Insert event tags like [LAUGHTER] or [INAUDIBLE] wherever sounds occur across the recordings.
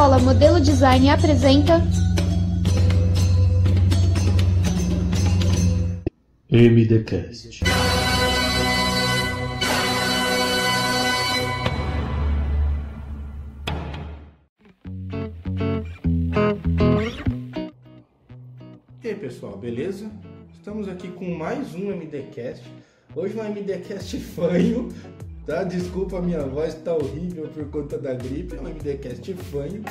Escola Modelo Design apresenta MDCast. E aí pessoal, beleza? Estamos aqui com mais um MDcast. Hoje um MDcast [LAUGHS] fanho, tá? Desculpa a minha voz tá horrível por conta da gripe, é um MDcast fanho.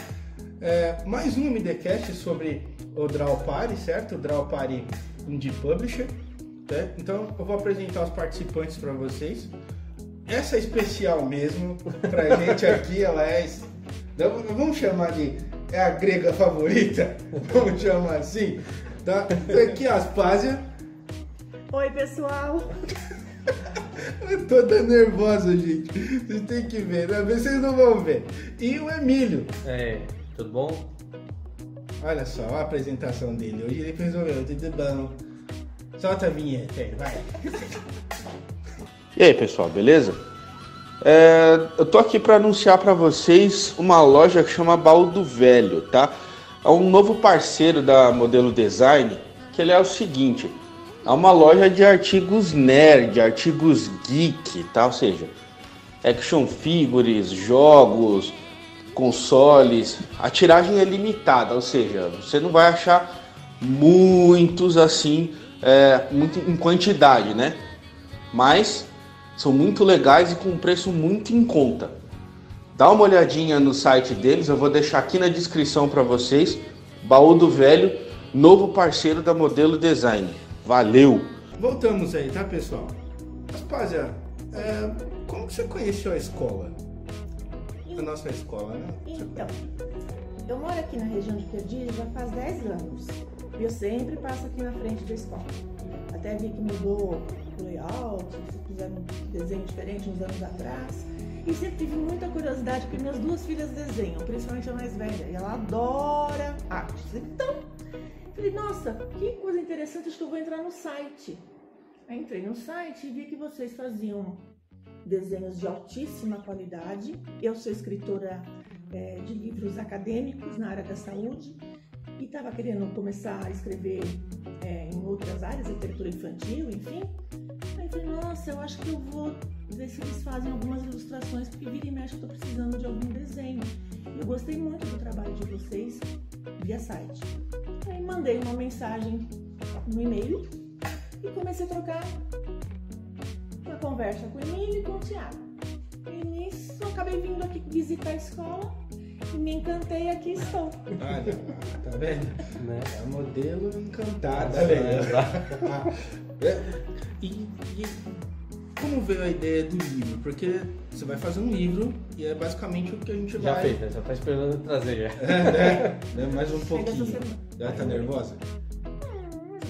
É, mais um MDcast sobre o Draw Party, certo? O Draw Party Indie Publisher. Né? Então eu vou apresentar os participantes para vocês. Essa é especial mesmo, pra [LAUGHS] gente aqui, ela é. Vamos chamar de. É a grega favorita? [LAUGHS] Vamos chamar assim? Tá? Aqui a Aspásia. Oi, pessoal. [LAUGHS] [LAUGHS] Eu tô toda nervosa, gente. Vocês têm que ver, né? Vocês não vão ver. E o Emílio. É, tudo bom? Olha só a apresentação dele. Hoje ele resolveu, tudo bom. Solta a vinheta aí, vai. [LAUGHS] E aí, pessoal, beleza? É, eu tô aqui para anunciar para vocês uma loja que chama Baú do Velho, tá? É um novo parceiro da Modelo Design, que ele é o seguinte, é uma loja de artigos nerd, artigos geek, tá? Ou seja, action figures, jogos, consoles. A tiragem é limitada, ou seja, você não vai achar muitos assim, é, muito em quantidade, né? Mas são muito legais e com preço muito em conta. Dá uma olhadinha no site deles, eu vou deixar aqui na descrição para vocês. Baú do Velho, novo parceiro da Modelo Design. Valeu! Voltamos aí, tá, pessoal? Aspásia, é, como que você conheceu a escola? A nossa escola, né? Então, eu moro aqui na região de Perdizes já faz 10 anos. E eu sempre passo aqui na frente da escola. Até vi que mudou o layout, se fizeram um desenho diferente uns anos atrás. E sempre tive muita curiosidade, porque minhas duas filhas desenham, principalmente a mais velha. E ela adora artes. Então, falei, nossa, que coisa interessante, acho que eu vou entrar no site. Aí entrei no site e vi que vocês faziam desenhos de altíssima qualidade. Eu sou escritora é, de livros acadêmicos na área da saúde e estava querendo começar a escrever é, em outras áreas, literatura infantil, enfim. Aí falei, nossa, eu acho que eu vou ver se eles fazem algumas ilustrações, porque vira e mexe eu estou precisando de algum desenho. Eu gostei muito do trabalho de vocês via site. Aí mandei uma mensagem no e-mail e comecei a trocar uma conversa com o Emílio e com o Tiago. E nisso eu acabei vindo aqui visitar a escola e me encantei e aqui estou. Olha, tá vendo? Né? É a modelo encantada, É, velho. exato. É, e, e como veio a ideia do livro? Porque você vai fazer um livro e é basicamente o que a gente Já vai. fez, né? Só tá esperando eu trazer já. É, né? Né? Mais um pouquinho. Já tá nervosa?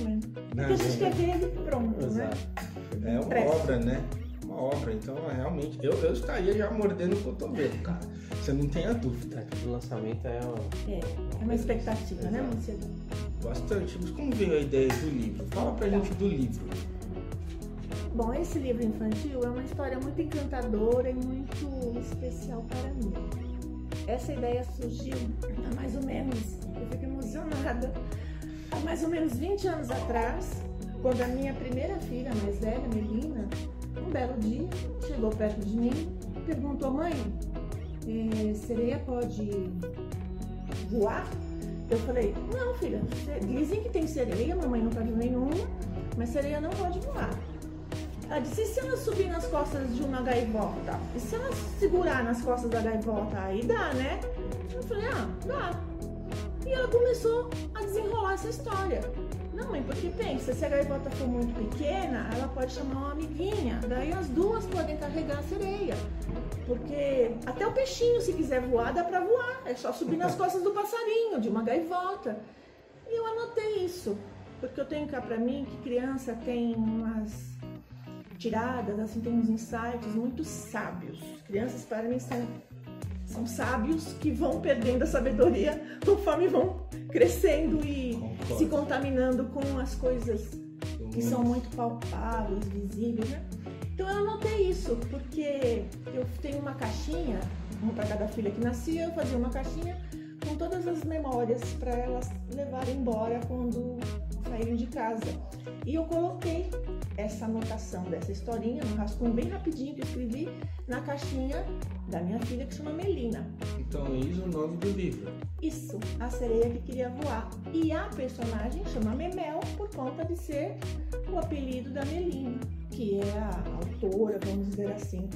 Menos. Não, Porque a gente não. quer ver ele pronto, né? Exato. É uma obra, né? Uma obra. Então, é, realmente, eu, eu estaria já mordendo o cotovelo, cara. Você não tenha dúvida. Aqui do lançamento é o. É, é uma expectativa, né, Exato. Luciano? Bastante. Mas como veio a ideia do livro? Fala pra gente do livro. Bom, esse livro infantil é uma história muito encantadora e muito especial para mim. Essa ideia surgiu há mais ou menos, eu fico emocionada, há mais ou menos 20 anos atrás, quando a minha primeira filha, mais velha, Melina, um belo dia, chegou perto de mim e perguntou, mãe, eh, sereia pode voar? Eu falei, não filha, dizem que tem sereia, mamãe nunca viu nenhuma, mas sereia não pode voar. Ela disse, e se ela subir nas costas de uma gaivota? E se ela segurar nas costas da gaivota? Aí dá, né? Eu falei, ah, dá. E ela começou a desenrolar essa história. Não, mãe, porque pensa, se a gaivota for muito pequena, ela pode chamar uma amiguinha. Daí as duas podem carregar a sereia. Porque até o peixinho, se quiser voar, dá pra voar. É só subir nas [LAUGHS] costas do passarinho, de uma gaivota. E eu anotei isso. Porque eu tenho cá pra mim que criança tem umas tiradas, assim, tem uns insights muito sábios. Crianças, para mim, são, são sábios que vão perdendo a sabedoria conforme vão crescendo e Concordo. se contaminando com as coisas que são muito palpáveis, visíveis, né? Então eu anotei isso, porque eu tenho uma caixinha, uma para cada filha que nascia, eu fazia uma caixinha com todas as memórias para elas levarem embora quando saírem de casa. E eu coloquei essa anotação dessa historinha, um rascunho bem rapidinho que eu escrevi na caixinha da minha filha que chama Melina. Então eis o nome do livro. Isso, a sereia que queria voar. E a personagem chama Memel por conta de ser o apelido da Melina, que é a autora, vamos dizer assim,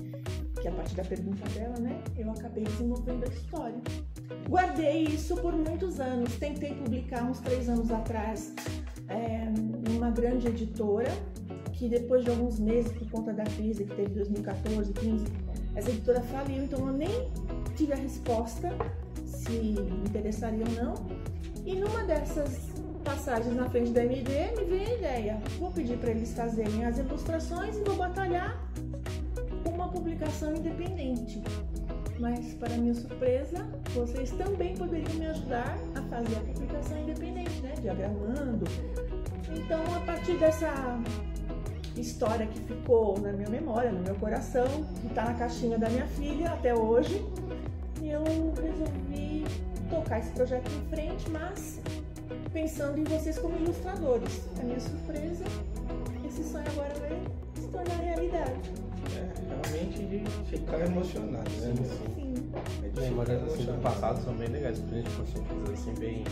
que a partir da pergunta dela, né, eu acabei desenvolvendo a história. Guardei isso por muitos anos, tentei publicar uns três anos atrás é, numa grande editora, que depois de alguns meses, por conta da crise que teve em 2014, 15, essa editora faliu, então eu nem tive a resposta se me interessaria ou não. E numa dessas passagens na frente da MD, me veio a ideia. Vou pedir para eles fazerem as ilustrações e vou batalhar publicação independente. Mas, para minha surpresa, vocês também poderiam me ajudar a fazer a publicação independente, né? Diagramando. Então, a partir dessa história que ficou na minha memória, no meu coração, que está na caixinha da minha filha até hoje, eu resolvi tocar esse projeto em frente, mas pensando em vocês como ilustradores. A minha surpresa, esse sonho agora vai se tornar realidade. É realmente de ficar emocionado, né? Sim. É de Memórias assim, do passado são bem legais, principalmente quando são coisas assim bem,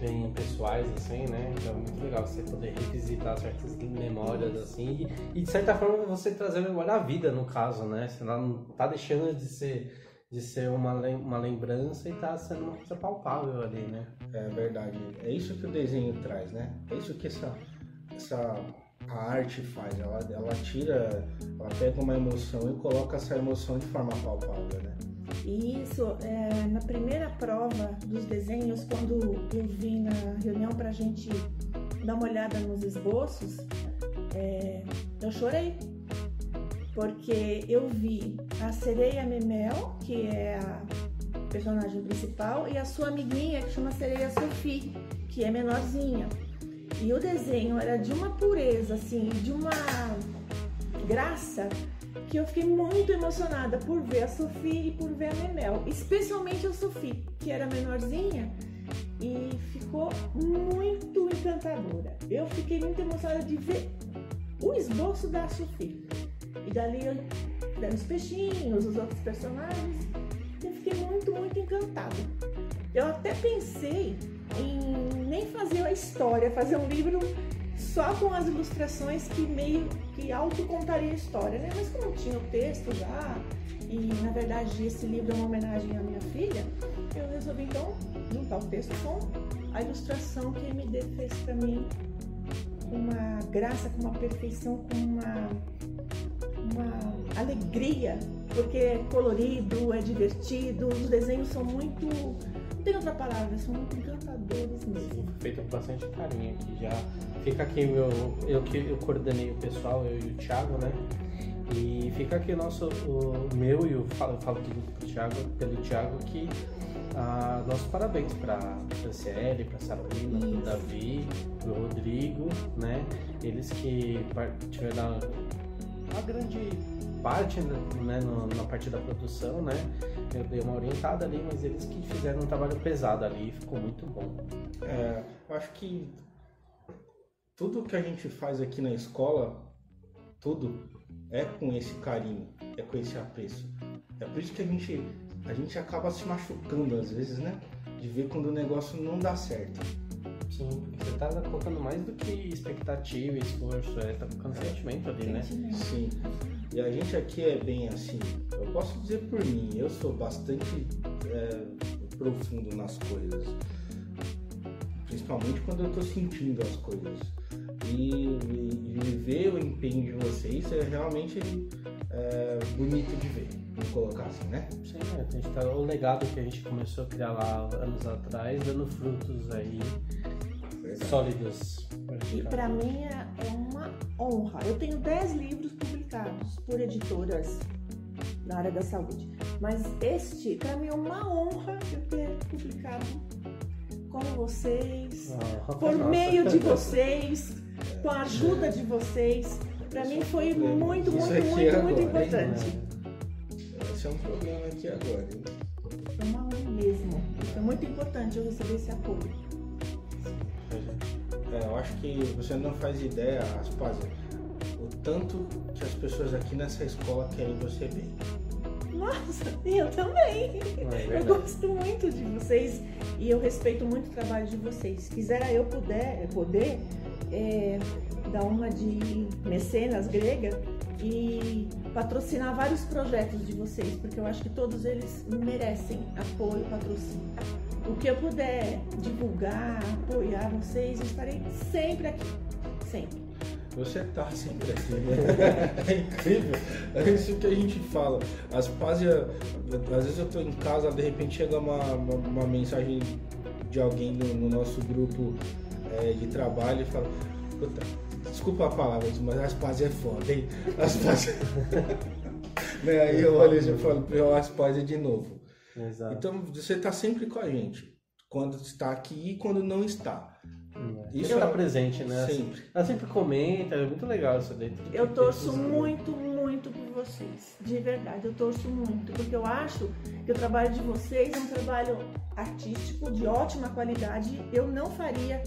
bem pessoais, assim, né? Então é muito legal você poder revisitar certas memórias, assim, e, e de certa forma você trazer a memória à vida, no caso, né? Você não tá deixando de ser, de ser uma, lem- uma lembrança e tá sendo uma coisa palpável ali, né? É verdade. É isso que o desenho traz, né? É isso que essa, essa a arte faz. Ela, ela tira, ela pega uma emoção e coloca essa emoção de forma palpável, né? E isso, é, na primeira prova dos desenhos, quando eu vim na reunião para gente dar uma olhada nos esboços, é, eu chorei. Porque eu vi a sereia Memel, que é a personagem principal, e a sua amiguinha, que chama Sereia Sophie, que é menorzinha. E o desenho era de uma pureza, assim, de uma graça que eu fiquei muito emocionada por ver a Sofia e por ver a Memel, especialmente a Sofia, que era menorzinha e ficou muito encantadora. Eu fiquei muito emocionada de ver o esboço da Sofia. E dali dando os peixinhos, os outros personagens, eu fiquei muito, muito encantada. Eu até pensei em nem fazer a história, fazer um livro só com as ilustrações que meio que autocontaria a história, né? Mas como eu tinha o texto já, e na verdade esse livro é uma homenagem à minha filha, eu resolvi então juntar o texto com a ilustração que MD fez pra mim uma graça, com uma perfeição, com uma, uma alegria, porque é colorido, é divertido, os desenhos são muito. Tem outra palavra, são muito encantadores mesmo. Feito com bastante carinho aqui. Já fica aqui meu. Eu que eu coordenei o pessoal, eu e o Thiago, né? E fica aqui o nosso, o meu e o falo, eu falo tudo pro Thiago, pelo Thiago que ah, nossos parabéns para Franciele, para Sabrina, pro Isso. Davi, pro Rodrigo, né? Eles que tiveram uma grande parte né, no- na parte da produção, né? Eu dei uma orientada ali, mas eles que fizeram um trabalho pesado ali, ficou muito bom. É, eu acho que tudo que a gente faz aqui na escola, tudo é com esse carinho, é com esse apreço. É por isso que a gente, a gente acaba se machucando às vezes, né? De ver quando o negócio não dá certo. Sim, porque você tá colocando mais do que expectativa e esforço, é, tá colocando sentimento ali, né? Sim. E a gente aqui é bem assim. Eu posso dizer por mim, eu sou bastante é, profundo nas coisas. Principalmente quando eu tô sentindo as coisas. E, e- e ver o empenho de vocês é realmente é, bonito de ver, vamos colocar assim, né? Sim, a gente tá, o legado que a gente começou a criar lá anos atrás, dando frutos aí Verdade. sólidos. E para mim é é uma honra. Eu tenho 10 livros publicados por editoras na área da saúde. Mas este, para mim, é uma honra eu ter publicado com vocês, Ah, por nossa. meio de [LAUGHS] vocês, com a ajuda de vocês. Para mim foi muito, Isso muito, aqui muito, é muito agora, hein? importante. Esse é um problema aqui agora. hein? É uma honra mesmo. Então, muito importante eu receber esse apoio. É, eu acho que você não faz ideia, Aspásia, o tanto que as pessoas aqui nessa escola querem você bem. Nossa, eu também. É Eu gosto muito de vocês e eu respeito muito o trabalho de vocês. Quisera eu puder, poder é, dar uma de mecenas grega e patrocinar vários projetos de vocês, porque eu acho que todos eles merecem apoio e patrocínio. O que eu puder divulgar, apoiar vocês, eu estarei sempre aqui. Sempre. Você tá sempre aqui, né? [LAUGHS] É incrível. É isso que a gente fala. As às vezes eu tô em casa, de repente chega uma, uma, uma mensagem de alguém no, no nosso grupo é, de trabalho e fala, "Puta, desculpa a palavra, mas a Aspásia é foda, hein? Aspásia. [LAUGHS] né? Aí eu olho e eu falo, "Meu, Aspásia de novo. Exato. Então você tá sempre com a gente. Quando está aqui e quando não está. Isso Isso tá é- presente, né? Assim, Sempre. ela sempre comenta, é muito legal isso daí. Eu torço muito, muito por vocês. De verdade, eu torço muito. Porque eu acho que o trabalho de vocês é um trabalho artístico, de ótima qualidade. Eu não faria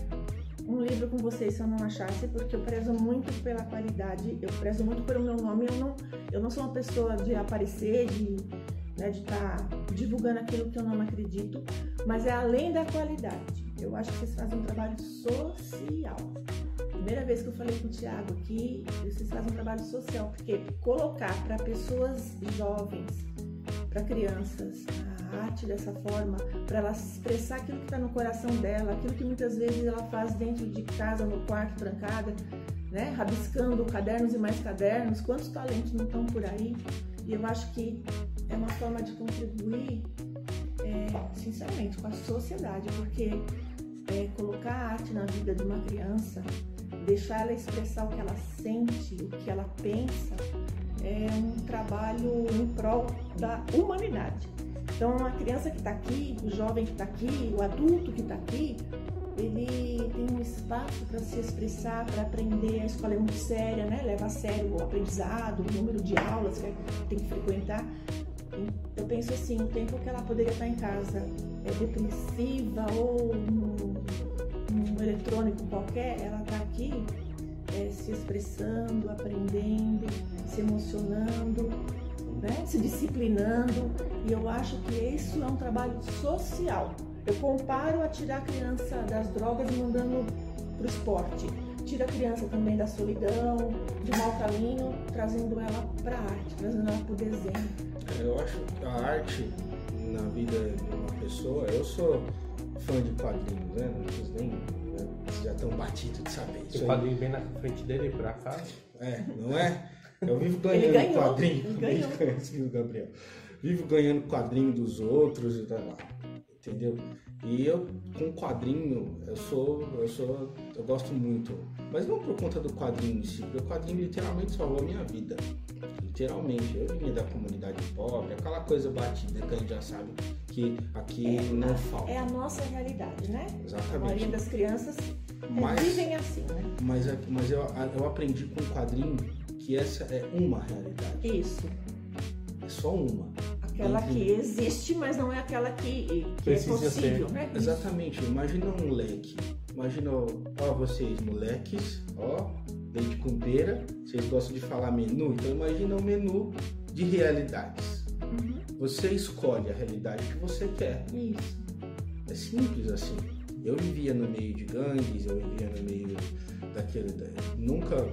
um livro com vocês se eu não achasse, porque eu prezo muito pela qualidade, eu prezo muito pelo meu nome. Eu não, eu não sou uma pessoa de aparecer, de né, de estar divulgando aquilo que eu não acredito, mas é além da qualidade. Eu acho que vocês fazem um trabalho social. Primeira vez que eu falei com o Thiago aqui, vocês fazem um trabalho social, porque colocar para pessoas jovens, para crianças, a arte dessa forma, para ela expressar aquilo que está no coração dela, aquilo que muitas vezes ela faz dentro de casa, no quarto, trancada, né? rabiscando cadernos e mais cadernos, quantos talentos não estão por aí? E eu acho que é uma forma de contribuir, é, sinceramente, com a sociedade, porque é, colocar a arte na vida de uma criança, deixar ela expressar o que ela sente, o que ela pensa, é um trabalho em prol da humanidade. Então, a criança que está aqui, o jovem que está aqui, o adulto que está aqui, ele tem um espaço para se expressar, para aprender. A escola é muito séria, né? Leva a sério o aprendizado, o número de aulas que tem que frequentar. Eu penso assim, o tempo que ela poderia estar em casa é depressiva ou eletrônico qualquer, ela está aqui é, se expressando, aprendendo, se emocionando, né? se disciplinando. E eu acho que isso é um trabalho social. Eu comparo a tirar a criança das drogas e mandando para o esporte. Tira a criança também da solidão, de mau caminho, trazendo ela para a arte, trazendo ela para o desenho. Eu acho que a arte na vida de uma pessoa, eu sou fã de quadrinhos, né? Vocês nem? Vocês já estão batidos de saber isso. O aí. quadrinho bem na frente dele, por acaso. É, não é? Eu vivo Ele ganhando ganhou, quadrinho. ele ganhou. [LAUGHS] Sim, o Gabriel. Vivo ganhando quadrinho dos outros e tal. lá. Entendeu? E eu, com quadrinho, eu sou, eu sou, eu gosto muito. Mas não por conta do quadrinho em si, porque o quadrinho literalmente salvou a minha vida. Literalmente. Eu vinha da comunidade pobre, aquela coisa batida que a gente já sabe que aqui não falta. É a nossa realidade, né? A Exatamente. maioria das crianças é, Mas- vivem assim, né? Mas, é- mas eu, eu aprendi com o quadrinho que essa é uma realidade. Isso. É só uma. Aquela que existe, mas não é aquela que, que é possível, ser. né? Exatamente. Imagina um moleque. Imagina, ó, vocês, moleques, ó, leite com pera. Vocês gostam de falar menu? Então imagina um menu de realidades. Uhum. Você escolhe a realidade que você quer. Isso. É simples assim. Eu vivia no meio de gangues, eu vivia no meio daquele. da- Nunca,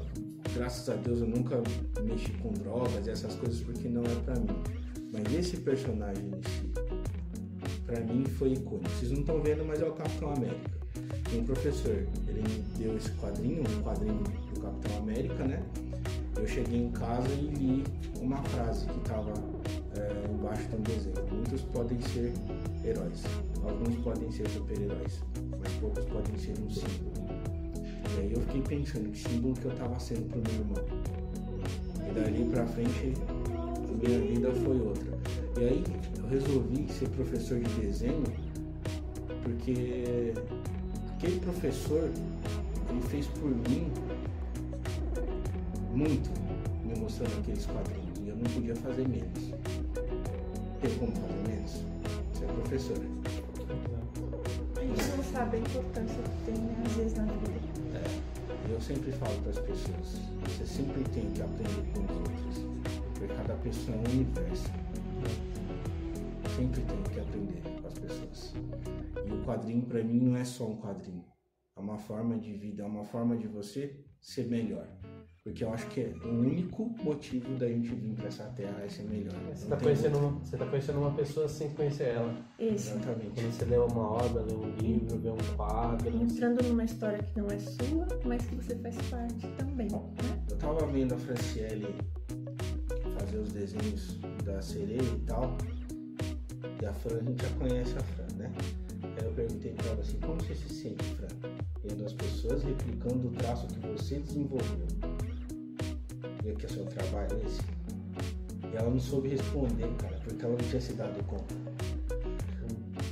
graças a Deus, eu nunca mexi com drogas e essas coisas porque não é pra mim. Mas esse personagem em si, pra mim foi icônico. Vocês não estão vendo, mas é o Capitão América. Um professor, ele me deu esse quadrinho, um quadrinho do Capitão América, né? Eu cheguei em casa e li uma frase que estava embaixo de um desenho. Muitos podem ser heróis, alguns podem ser super-heróis, mas poucos podem ser um símbolo. E aí eu fiquei pensando que símbolo que eu estava sendo pro meu irmão. E dali pra frente a minha vida foi outra. E aí eu resolvi ser professor de desenho porque aquele professor ele fez por mim muito me mostrando aqueles quadrinhos e eu não podia fazer menos. Tem como fazer menos? Você é professor. A gente não sabe a importância que tem, às vezes, na vida. Eu sempre falo para as pessoas, você sempre tem que aprender com os outros, porque cada pessoa é um universo. Sempre tem que aprender com as pessoas. E o quadrinho para mim não é só um quadrinho, é uma forma de vida, é uma forma de você ser melhor. Porque eu acho que é o único motivo da gente vir para essa terra é ser melhor. Você tá, tem conhecendo uma, você tá conhecendo uma pessoa sem conhecer ela. Isso. Exatamente. Quando você lê uma obra, lê um livro, vê um quadro. Entrando numa história que não é sua, mas que você faz parte também, né? Eu tava vendo a Franciele os desenhos da sereia e tal. E a Fran, a gente já conhece a Fran, né? Aí eu perguntei pra ela assim, como você se sente, Fran? Vendo as pessoas replicando o traço que você desenvolveu. Vê que é seu trabalho esse? E ela não soube responder, cara, porque ela não tinha se dado conta.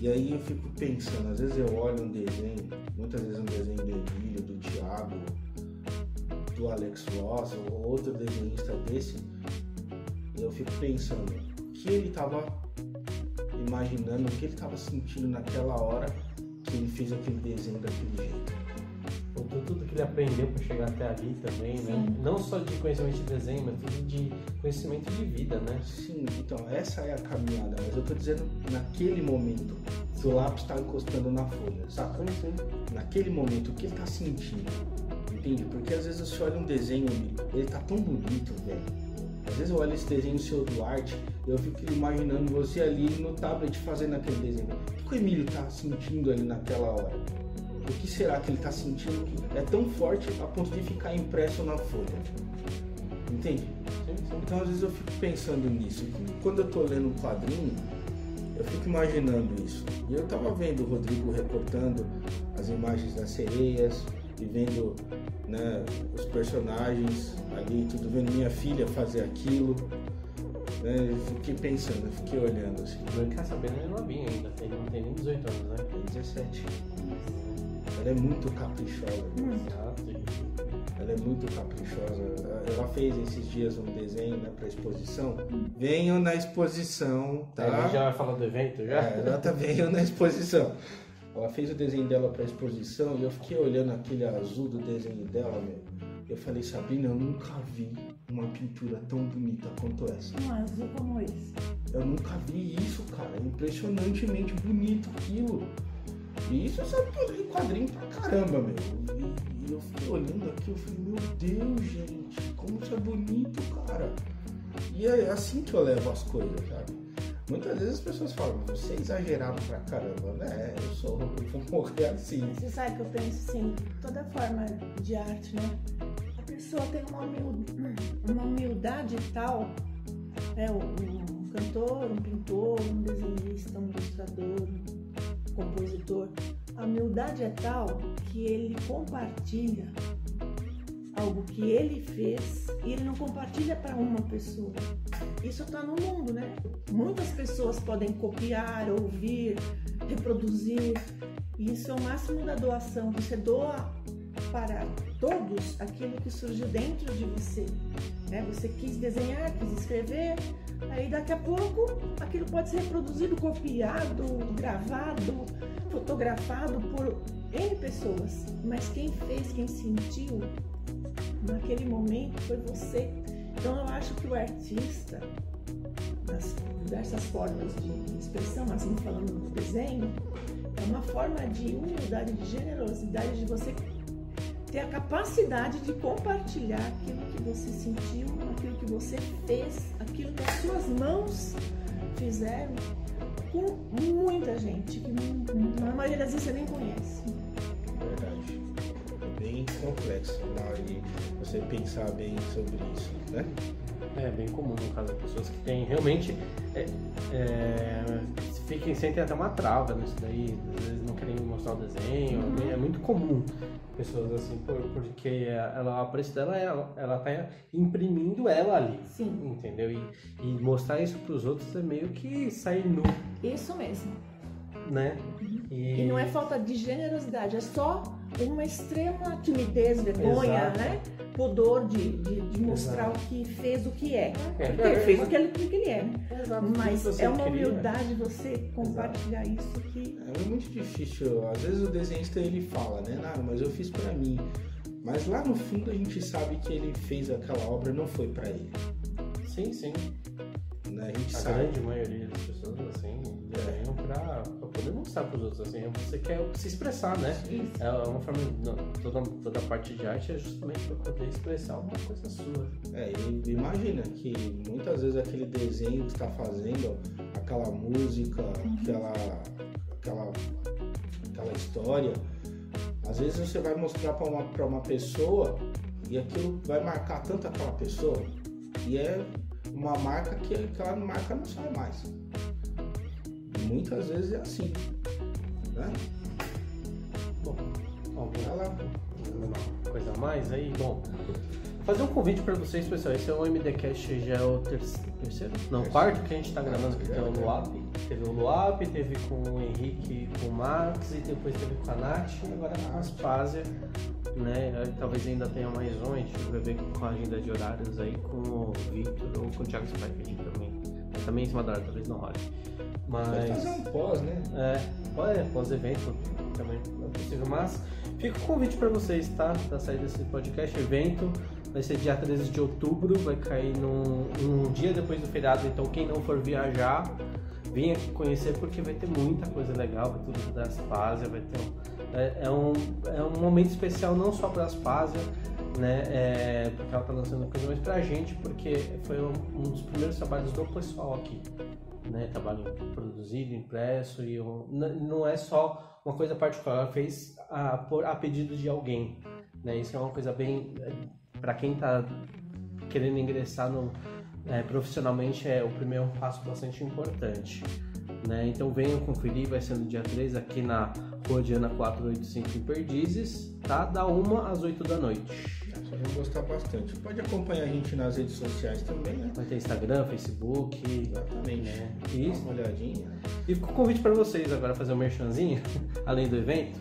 E aí eu fico pensando, às vezes eu olho um desenho, muitas vezes um desenho do Emílio, do Thiago, do Alex Ross ou outro desenhista desse, e eu fico pensando o que ele estava imaginando, o que ele estava sentindo naquela hora que ele fez aquele desenho daquele jeito. Com tudo, tudo que ele aprendeu para chegar até ali também, né? Sim. Não só de conhecimento de desenho, mas tudo de conhecimento de vida, né? Sim, então essa é a caminhada, mas eu tô dizendo naquele momento que o lápis está encostando na folha, saca? Naquele momento, o que ele tá sentindo? Entende? Porque às vezes você olha um desenho, ele tá tão bonito, velho. Às vezes eu olho esse desenho seu Duarte e eu fico imaginando você ali no tablet fazendo aquele desenho. O que o Emílio tá sentindo ali naquela hora? O que será que ele tá sentindo que é tão forte a ponto de ficar impresso na folha? Entende? Então às vezes eu fico pensando nisso. Quando eu tô lendo um quadrinho, eu fico imaginando isso. E eu tava vendo o Rodrigo recortando as imagens das sereias e vendo né, os personagens ali, tudo vendo minha filha fazer aquilo. Né, eu fiquei pensando, eu fiquei olhando assim. O meu quer saber, ele é novinho ainda, ele não tem nem 18 anos, né? Tem 17. Ela é muito caprichosa. Exato. Ela é muito caprichosa. Ela fez esses dias um desenho né, para exposição. Venham na exposição, tá? Ele já vai falar do evento já? É, ela tá veio na exposição. Ela fez o desenho dela para exposição e eu fiquei olhando aquele azul do desenho dela, meu. Eu falei, Sabrina, eu nunca vi uma pintura tão bonita quanto essa. Um azul como esse. Eu nunca vi isso, cara. É impressionantemente bonito aquilo. E isso sabe que eu leio quadrinho pra caramba, meu. E, e eu fiquei olhando aqui, eu falei, meu Deus, gente, como isso é bonito, cara. E é assim que eu levo as coisas, sabe? Muitas vezes as pessoas falam, você é exagerado pra caramba, né? Eu sou, [LAUGHS] eu vou morrer assim. Você sabe que eu penso assim, toda forma de arte, né? A pessoa tem uma, humil- uma humildade tal, né? Um cantor, um pintor, um desenhista, um ilustrador, um compositor. A humildade é tal que ele compartilha algo que ele fez e ele não compartilha para uma pessoa. Isso está no mundo, né? Muitas pessoas podem copiar, ouvir, reproduzir. E isso é o máximo da doação. Você doa para todos aquilo que surgiu dentro de você. Né? Você quis desenhar, quis escrever, aí daqui a pouco aquilo pode ser reproduzido, copiado, gravado, fotografado por N pessoas. Mas quem fez, quem sentiu naquele momento foi você. Então eu acho que o artista, nas diversas formas de expressão, assim falando do desenho, é uma forma de humildade, de generosidade, de você ter a capacidade de compartilhar aquilo que você sentiu, aquilo que você fez, aquilo que as suas mãos fizeram com muita gente, que na maioria das vezes você nem conhece. Verdade. É bem complexo de você pensar bem sobre isso, né? É bem comum no caso de pessoas que têm realmente. É, é, fiquem, sentem até uma trava nisso daí, às vezes não querem mostrar o desenho. Uhum. É muito comum pessoas assim, por- porque ela, a preço dela é ela, ela tá imprimindo ela ali. Sim. Entendeu? E, e mostrar isso pros outros é meio que sair nu, Isso mesmo. né? E não é falta de generosidade, é só uma extrema timidez, vergonha, Exato. né? Pudor de, de, de mostrar o que fez, o que é. É, Porque é, fez é. o que ele, o que ele é? Exato, Mas é uma queria. humildade você compartilhar isso que. É muito difícil. Às vezes o desenhista ele fala, né? Não, mas eu fiz pra mim. Mas lá no fundo a gente sabe que ele fez aquela obra não foi pra ele. Sim, sim. Né? A gente A sabe. grande maioria das pessoas, assim, desenham pra, pra poder mostrar pros outros, assim, você quer se expressar, né? Isso. É uma forma, não, toda, toda a parte de arte é justamente pra poder expressar uma coisa sua. É, e imagina que muitas vezes aquele desenho que está fazendo, aquela música, aquela, aquela, aquela história, às vezes você vai mostrar para uma, pra uma pessoa e aquilo vai marcar tanto aquela pessoa e é uma marca que aquela marca não sai mais. Muitas vezes é assim. Né? Bom, alguma Ela, alguma coisa a mais aí? Bom, fazer um convite pra vocês, pessoal. Esse é o MDCast, já é o ter- terceiro? Não, quarto que a gente tá gravando, que tem o Luap. Teve o Luap, teve com o Henrique, com o Max, e depois teve com a Nath, e agora com a Aspásia. Né? Talvez ainda tenha mais um, a gente vai ver com a agenda de horários aí com o Victor ou com o Thiago Spike também. Mas também em cima da hora, talvez não role. Mas. fazer um pós, né? É, pode, é, pós-evento também não é possível, mas fica o convite para vocês, tá? Da saída desse podcast, evento vai ser dia 13 de outubro, vai cair num, um dia depois do feriado, então quem não for viajar, aqui conhecer porque vai ter muita coisa legal, vai tudo da Aspásia, vai ter um, é, é um, é um momento especial não só para Aspásia, né, é, porque ela tá lançando coisa, mas pra gente, porque foi um, um dos primeiros trabalhos do pessoal aqui né, trabalho produzido, impresso e n- não é só uma coisa particular, ela fez a, por, a pedido de alguém, né? Isso é uma coisa bem para quem está querendo ingressar no é, profissionalmente é o primeiro passo bastante importante. Né? Então venham conferir, vai ser no dia 3 aqui na Rua Diana 485 em Perdizes, tá? Da 1 às 8 da noite. Vão gostar bastante. Pode acompanhar a gente nas redes sociais também, né? Vai ter Instagram, Facebook, Exatamente. né? Dá Isso. uma olhadinha. E o convite para vocês agora fazer um merchanzinho, [LAUGHS] além do evento.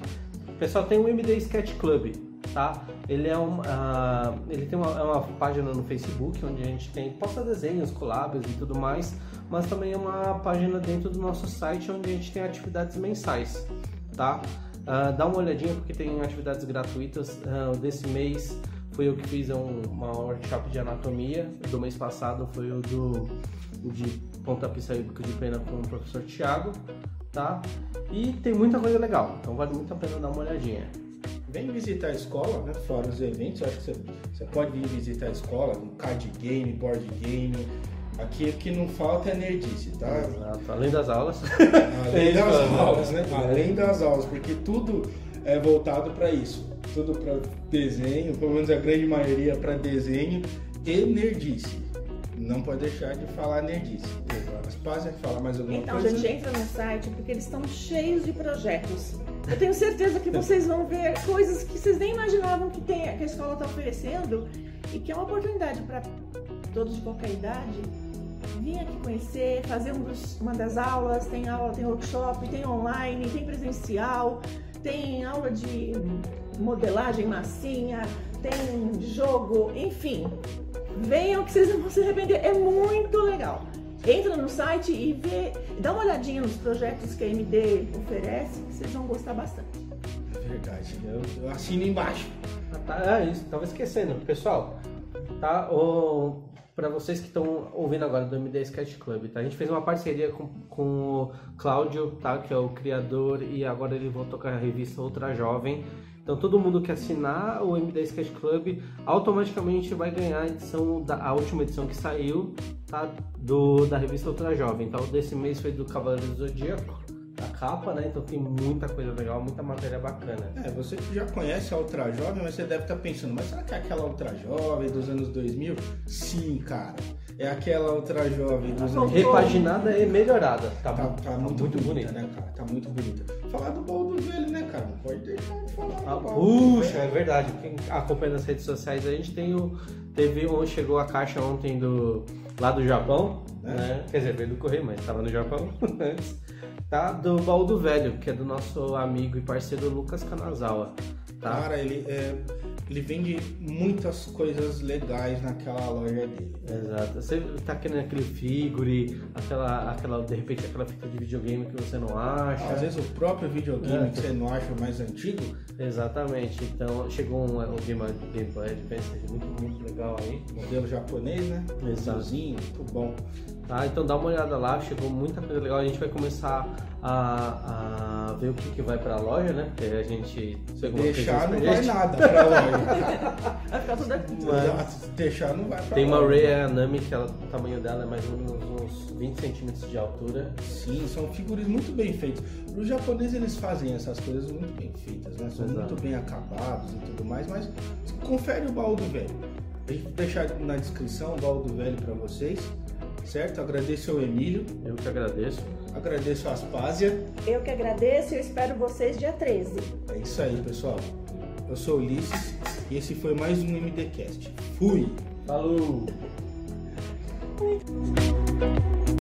Pessoal, tem o MD Sketch Club, tá? Ele é uma, ah, ele tem uma, é uma página no Facebook onde a gente tem posta desenhos, collabs e tudo mais, mas também é uma página dentro do nosso site onde a gente tem atividades mensais, tá? Ah, dá uma olhadinha porque tem atividades gratuitas. Ah, desse mês foi eu que fiz um, uma workshop de anatomia. Do mês passado foi o do de pontapé saído de pena com o professor Thiago, tá? E tem muita coisa legal, então vale muito a pena dar uma olhadinha. Vem visitar a escola, né? Fora os eventos, acho que você, você pode vir visitar a escola, um card game, board game. Aqui o que não falta é nerdice, tá? Exato. Além das aulas. [LAUGHS] [LAUGHS] Além das aulas, né? né? Além das aulas, porque tudo é voltado para isso. Tudo para desenho, pelo menos a grande maioria para desenho e nerdice. Não pode deixar de falar nerdice. As Pazia fala mais alguma Então, coisa? gente, entra no site porque eles estão cheios de projetos. Eu tenho certeza que vocês vão ver coisas que vocês nem imaginavam que, tem, que a escola está oferecendo e que é uma oportunidade para todos de qualquer idade vir aqui conhecer, fazer um dos- uma das aulas. Tem aula, tem workshop, tem online, tem presencial, tem aula de modelagem massinha, tem jogo, enfim. Venham que vocês não vão se arrepender. É muito legal. Entra no site e vê, dá uma olhadinha nos projetos que a MD oferece, que vocês vão gostar bastante. Verdade, eu, eu assino embaixo. Ah, tá, é isso, tava esquecendo. Pessoal, tá? O, pra vocês que estão ouvindo agora do MD Sketch Club, tá? A gente fez uma parceria com, com o Cláudio, tá? Que é o criador e agora ele voltou com a revista Ultra Jovem. Então todo mundo que assinar o MD Sketch Club automaticamente vai ganhar a edição da a última edição que saiu, tá? Do da revista Ultra Jovem. Então desse mês foi do Cavaleiro do Zodíaco, a capa, né? Então tem muita coisa legal, muita matéria bacana. É, você que já conhece a Ultra Jovem, mas você deve estar pensando, mas será que é aquela Ultra Jovem dos anos 2000? Sim, cara. É aquela Ultra Jovem dos anos Repaginada e melhorada. Tá, Tá, tá muito, bonita, bonita. né, cara? Tá muito bonita. Falar do baú do velho, né, cara? Não pode deixar de falar Ah, do puxa, é verdade. Quem acompanha nas redes sociais, a gente tem o. Teve um, chegou a caixa ontem do. lá do Japão, É. né? Quer dizer, veio do correio, mas estava no Japão [LAUGHS] antes. Tá? Do baú do velho, que é do nosso amigo e parceiro Lucas Kanazawa. Tá? Cara, ele é. ele vende muitas coisas legais naquela loja dele. Exato. Você tá querendo aquele figure, aquela, aquela, de repente aquela fita de videogame que você não acha. Às vezes o próprio videogame É. que você não acha mais antigo, Exatamente. Então chegou um, um Game, Game Boy Advance muito, muito legal aí. modelo japonês, né? Exato. Muito bom. Tá? Então dá uma olhada lá, chegou muita coisa legal. A gente vai começar a, a ver o que, que vai pra loja, né? Porque a gente deixar, não vai nada pra loja. [LAUGHS] Vai ficar tudo aqui. Se deixar, não vai pra Tem uma loja. Ray Anami, que ela, o tamanho dela é mais ou menos uns 20 centímetros de altura. Sim, são figuras muito bem feitas. Os japoneses eles fazem essas coisas muito bem feitas, né? São Exato. muito bem acabados e tudo mais, mas confere o baú do velho. A gente vai deixar na descrição o baú do velho pra vocês, certo? Agradeço ao Emílio, Eu que agradeço. agradeço a Aspásia. Eu que agradeço e eu espero vocês dia 13. É isso aí, pessoal. Eu sou o Ulisses e esse foi mais um MDcast. Fui! Falou! Fui.